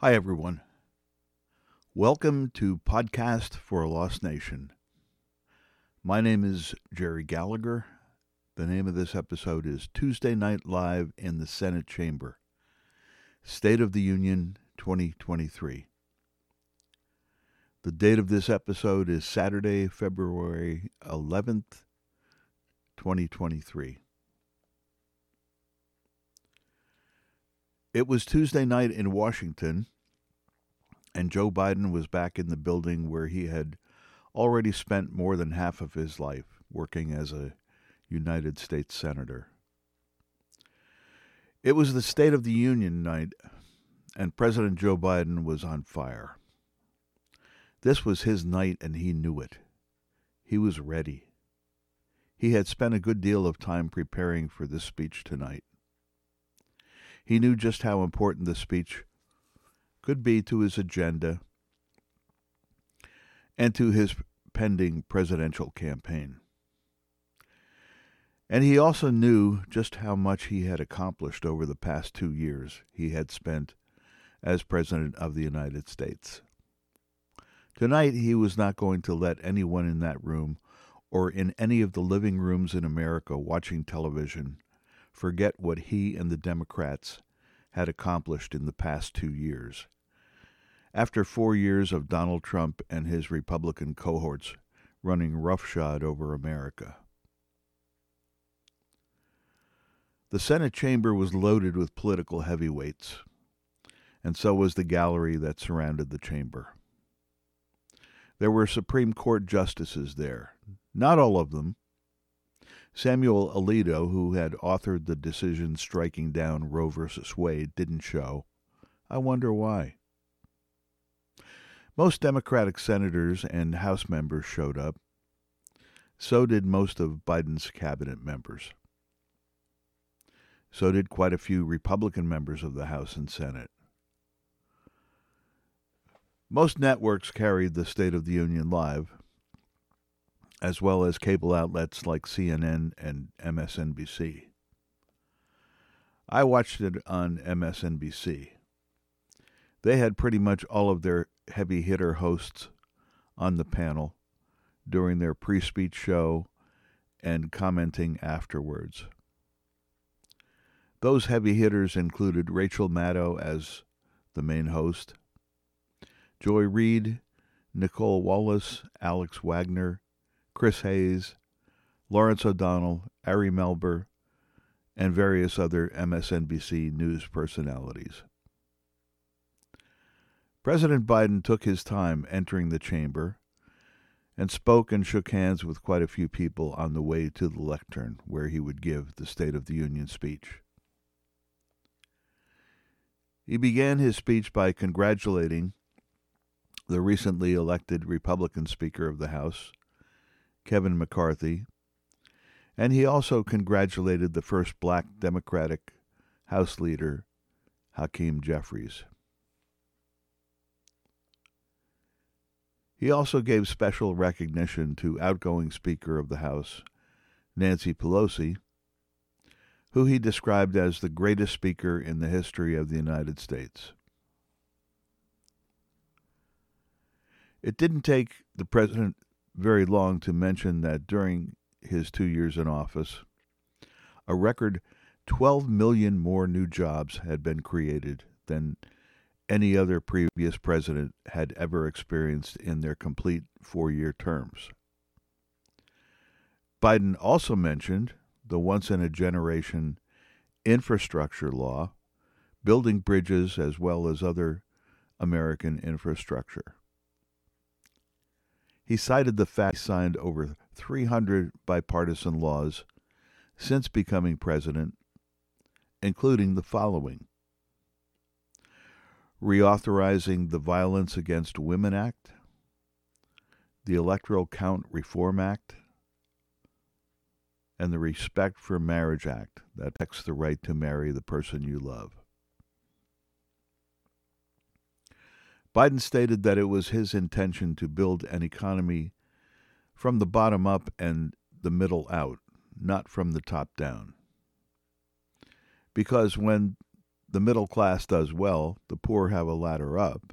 Hi, everyone. Welcome to Podcast for a Lost Nation. My name is Jerry Gallagher. The name of this episode is Tuesday Night Live in the Senate Chamber State of the Union 2023. The date of this episode is Saturday, February 11th, 2023. It was Tuesday night in Washington, and Joe Biden was back in the building where he had already spent more than half of his life working as a United States Senator. It was the State of the Union night, and President Joe Biden was on fire. This was his night, and he knew it. He was ready. He had spent a good deal of time preparing for this speech tonight. He knew just how important the speech could be to his agenda and to his pending presidential campaign. And he also knew just how much he had accomplished over the past two years he had spent as President of the United States. Tonight, he was not going to let anyone in that room or in any of the living rooms in America watching television forget what he and the Democrats had accomplished in the past two years. After four years of Donald Trump and his Republican cohorts running roughshod over America. The Senate chamber was loaded with political heavyweights, and so was the gallery that surrounded the chamber. There were Supreme Court justices there, not all of them, Samuel Alito, who had authored the decision striking down Roe v. Wade, didn't show. I wonder why. Most Democratic senators and House members showed up. So did most of Biden's cabinet members. So did quite a few Republican members of the House and Senate. Most networks carried the State of the Union live, as well as cable outlets like CNN and MSNBC. I watched it on MSNBC. They had pretty much all of their heavy hitter hosts on the panel during their pre speech show and commenting afterwards. Those heavy hitters included Rachel Maddow as the main host, Joy Reid, Nicolle Wallace, Alex Wagner, Chris Hayes, Lawrence O'Donnell, Ari Melber, and various other MSNBC news personalities. President Biden took his time entering the chamber and spoke and shook hands with quite a few people on the way to the lectern where he would give the State of the Union speech. He began his speech by congratulating the recently elected Republican Speaker of the House, Kevin McCarthy, and he also congratulated the first black Democratic House leader, Hakeem Jeffries. He also gave special recognition to outgoing Speaker of the House, Nancy Pelosi, who he described as the greatest speaker in the history of the United States. It didn't take the president very long to mention that during his two years in office, a record 12 million more new jobs had been created than any other previous president had ever experienced in their complete four year terms. Biden also mentioned the once in a generation infrastructure law, building bridges as well as other American infrastructure. He cited the fact he signed over 300 bipartisan laws since becoming president, including the following reauthorizing the Violence Against Women Act, the Electoral Count Reform Act, and the Respect for Marriage Act that protects the right to marry the person you love. Biden stated that it was his intention to build an economy from the bottom up and the middle out, not from the top down. Because when the middle class does well, the poor have a ladder up,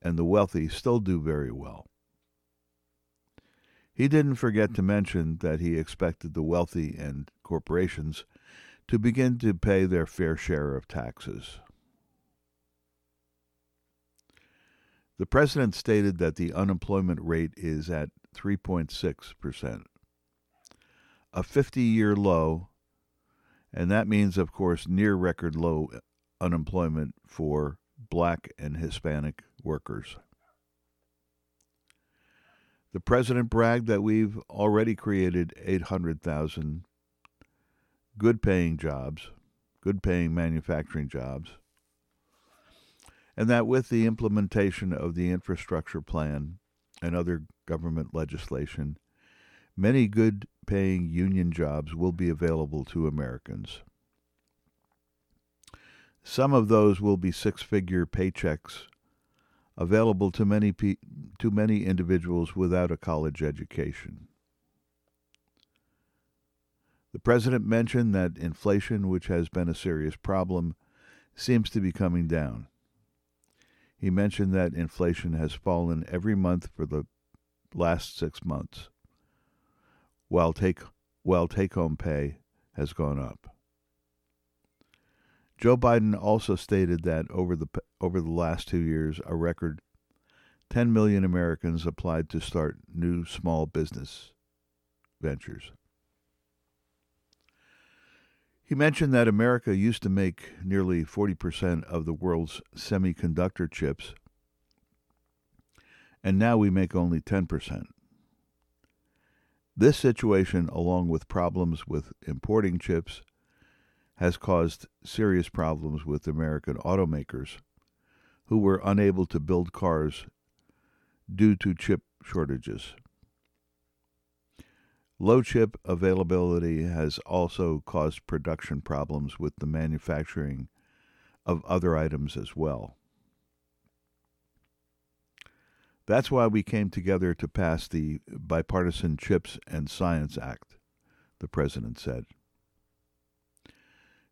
and the wealthy still do very well. He didn't forget to mention that he expected the wealthy and corporations to begin to pay their fair share of taxes. The president stated that the unemployment rate is at 3.6%, a 50 year low, and that means, of course, near record low unemployment for black and Hispanic workers. The president bragged that we've already created 800,000 good paying jobs, good paying manufacturing jobs, and that with the implementation of the infrastructure plan and other government legislation, many good paying union jobs will be available to Americans. Some of those will be six figure paychecks available to many, pe- to many individuals without a college education. The president mentioned that inflation, which has been a serious problem, seems to be coming down. He mentioned that inflation has fallen every month for the last six months, while take, while take home pay has gone up. Joe Biden also stated that over the over the last 2 years a record 10 million Americans applied to start new small business ventures. He mentioned that America used to make nearly 40% of the world's semiconductor chips, and now we make only 10%. This situation, along with problems with importing chips has caused serious problems with American automakers who were unable to build cars due to chip shortages. Low chip availability has also caused production problems with the manufacturing of other items as well. That's why we came together to pass the Bipartisan Chips and Science Act, the president said.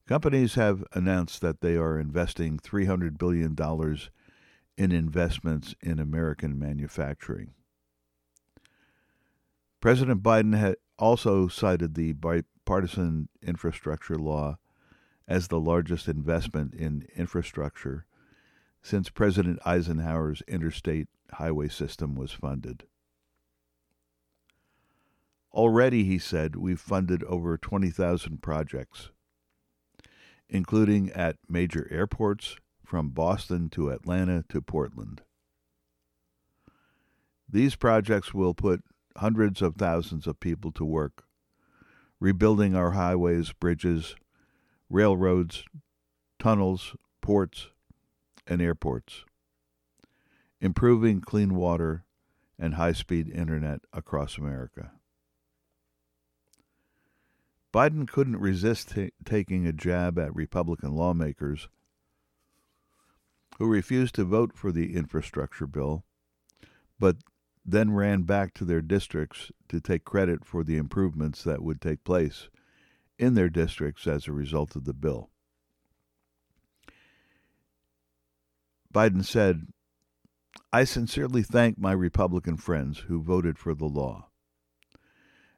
Companies have announced that they are investing $300 billion in investments in American manufacturing. President Biden had also cited the bipartisan infrastructure law as the largest investment in infrastructure since President Eisenhower's interstate highway system was funded. Already, he said, we've funded over 20,000 projects including at major airports from Boston to Atlanta to Portland. These projects will put hundreds of thousands of people to work, rebuilding our highways, bridges, railroads, tunnels, ports, and airports, improving clean water and high speed internet across America. Biden couldn't resist t- taking a jab at Republican lawmakers who refused to vote for the infrastructure bill, but then ran back to their districts to take credit for the improvements that would take place in their districts as a result of the bill. Biden said, I sincerely thank my Republican friends who voted for the law.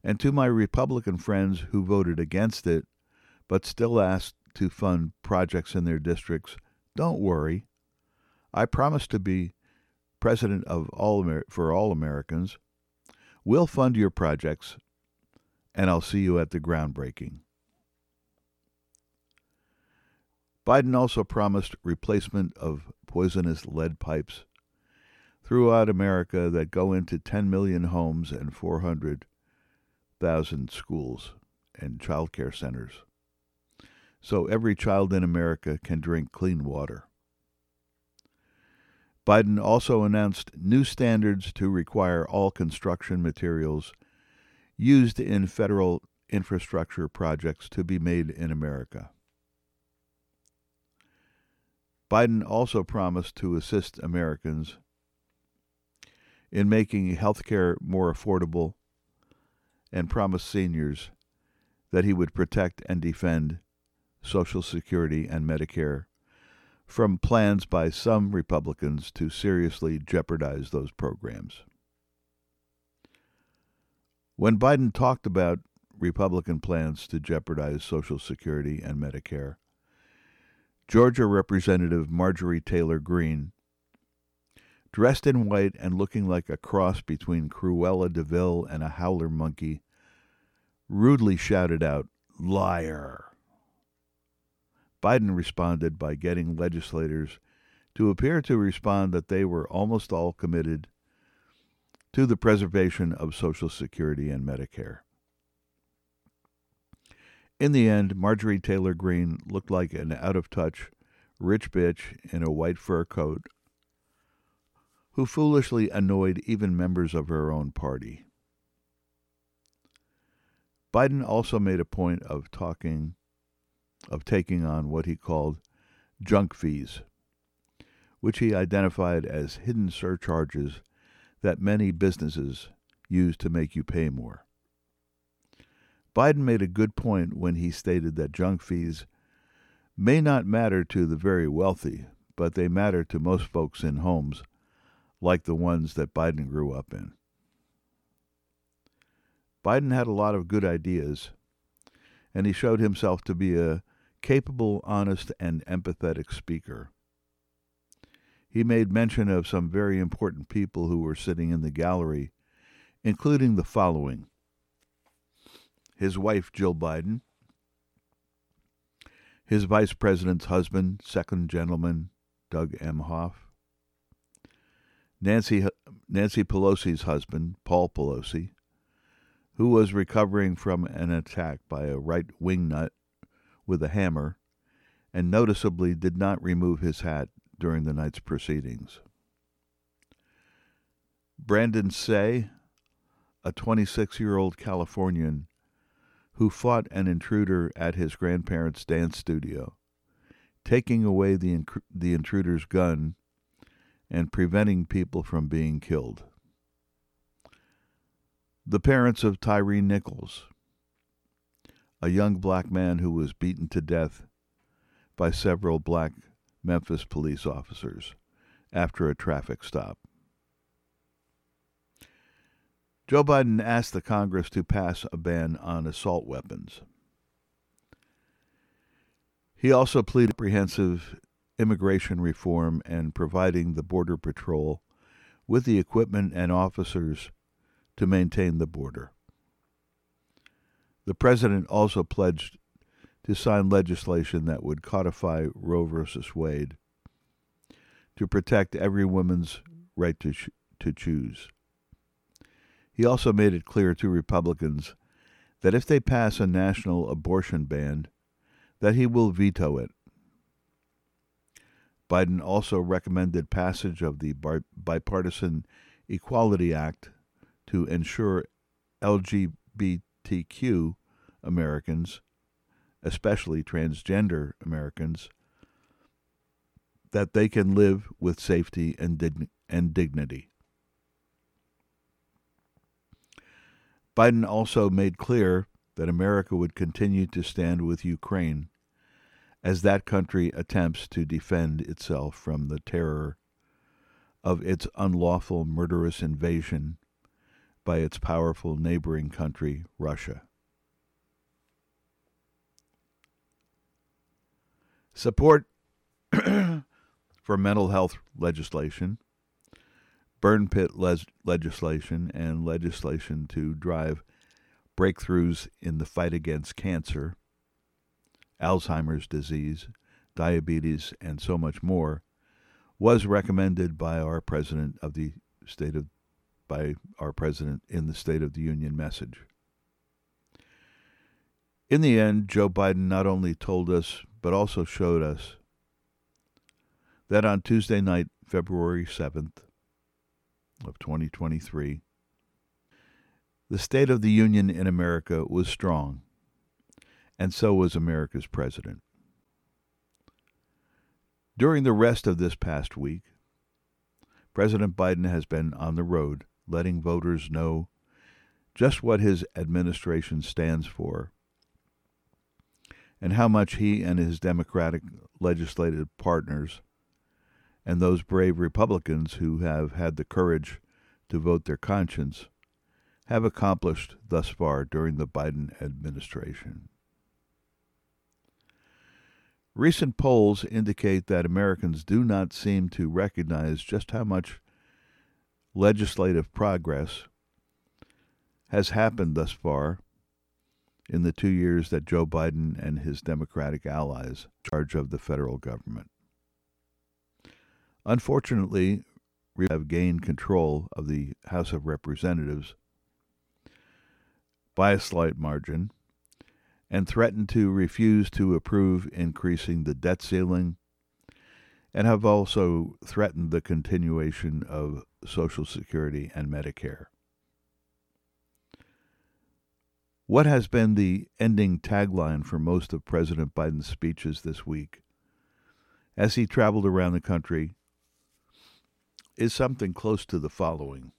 And to my Republican friends who voted against it, but still asked to fund projects in their districts, don't worry. I promise to be president of all Amer- for all Americans. We'll fund your projects, and I'll see you at the groundbreaking. Biden also promised replacement of poisonous lead pipes throughout America that go into 10 million homes and 400 thousand schools and child care centers. So every child in America can drink clean water. Biden also announced new standards to require all construction materials used in federal infrastructure projects to be made in America. Biden also promised to assist Americans in making health care more affordable and promised seniors that he would protect and defend Social Security and Medicare from plans by some Republicans to seriously jeopardize those programs. When Biden talked about Republican plans to jeopardize Social Security and Medicare, Georgia Representative Marjorie Taylor Greene, dressed in white and looking like a cross between Cruella de Vil and a howler monkey, rudely shouted out, Liar! Biden responded by getting legislators to appear to respond that they were almost all committed to the preservation of Social Security and Medicare. In the end, Marjorie Taylor Greene looked like an out of touch, rich bitch in a white fur coat who foolishly annoyed even members of her own party. Biden also made a point of talking of taking on what he called junk fees, which he identified as hidden surcharges that many businesses use to make you pay more. Biden made a good point when he stated that junk fees may not matter to the very wealthy, but they matter to most folks in homes like the ones that Biden grew up in. Biden had a lot of good ideas, and he showed himself to be a capable, honest, and empathetic speaker. He made mention of some very important people who were sitting in the gallery, including the following. His wife, Jill Biden, his vice president's husband, second gentleman, Doug Emhoff, Nancy, Nancy Pelosi's husband, Paul Pelosi, who was recovering from an attack by a right wing nut with a hammer and noticeably did not remove his hat during the night's proceedings. Brandon Tsay, a 26 year old Californian who fought an intruder at his grandparents' dance studio, taking away the, inc- the intruder's gun and preventing people from being killed. The parents of Tyre Nichols, a young black man who was beaten to death by several black Memphis police officers after a traffic stop. Joe Biden asked the Congress to pass a ban on assault weapons. He also pleaded comprehensive immigration reform and providing the Border Patrol with the equipment and officers to maintain the border. The president also pledged to sign legislation that would codify Roe v. Wade to protect every woman's right to, to choose. He also made it clear to Republicans that if they pass a national abortion ban, that he will veto it. Biden also recommended passage of the Bipartisan Equality Act to ensure LGBTQ Americans, especially transgender Americans, that they can live with safety and, dig- and dignity. Biden also made clear that America would continue to stand with Ukraine as that country attempts to defend itself from the terror of its unlawful murderous invasion by its powerful neighboring country, Russia. Support for mental health legislation burn pit les- legislation and legislation to drive breakthroughs in the fight against cancer, Alzheimer's disease, diabetes, and so much more, was recommended by our president of the state of by our president in the State of the Union message. In the end, Joe Biden not only told us, but also showed us that on Tuesday night, February 7th, of 2023, the State of the Union in America was strong, and so was America's president. During the rest of this past week, President Biden has been on the road letting voters know just what his administration stands for and how much he and his Democratic legislative partners and those brave Republicans who have had the courage to vote their conscience have accomplished thus far during the Biden administration. Recent polls indicate that Americans do not seem to recognize just how much legislative progress has happened thus far in the two years that Joe Biden and his Democratic allies charge of the federal government. Unfortunately, we have gained control of the House of Representatives by a slight margin and threatened to refuse to approve increasing the debt ceiling and have also threatened the continuation of Social Security and Medicare. What has been the ending tagline for most of President Biden's speeches this week as he traveled around the country is something close to the following.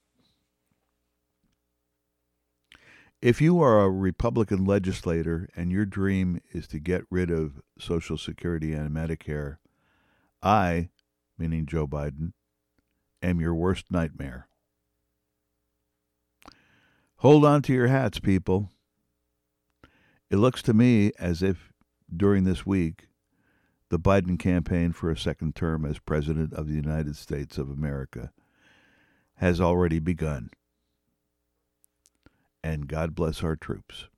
If you are a Republican legislator and your dream is to get rid of Social Security and Medicare, I, meaning Joe Biden, am your worst nightmare. Hold on to your hats, people. It looks to me as if during this week, the Biden campaign for a second term as President of the United States of America has already begun. And God bless our troops.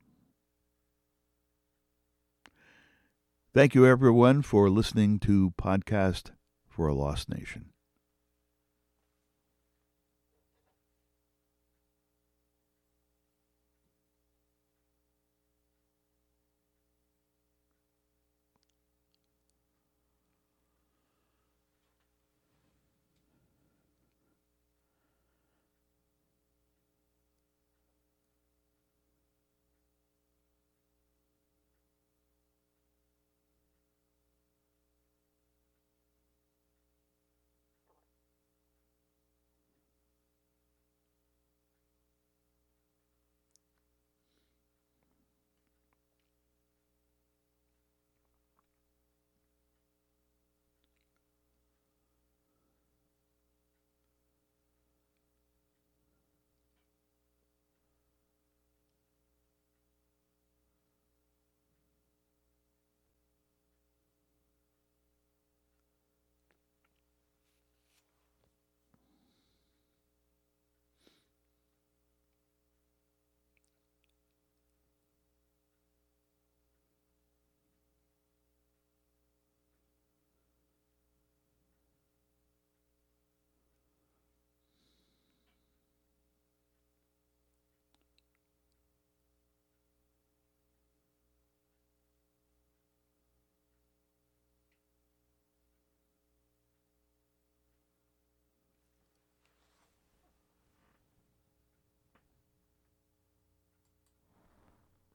Thank you, everyone, for listening to Podcast for a Lost Nation.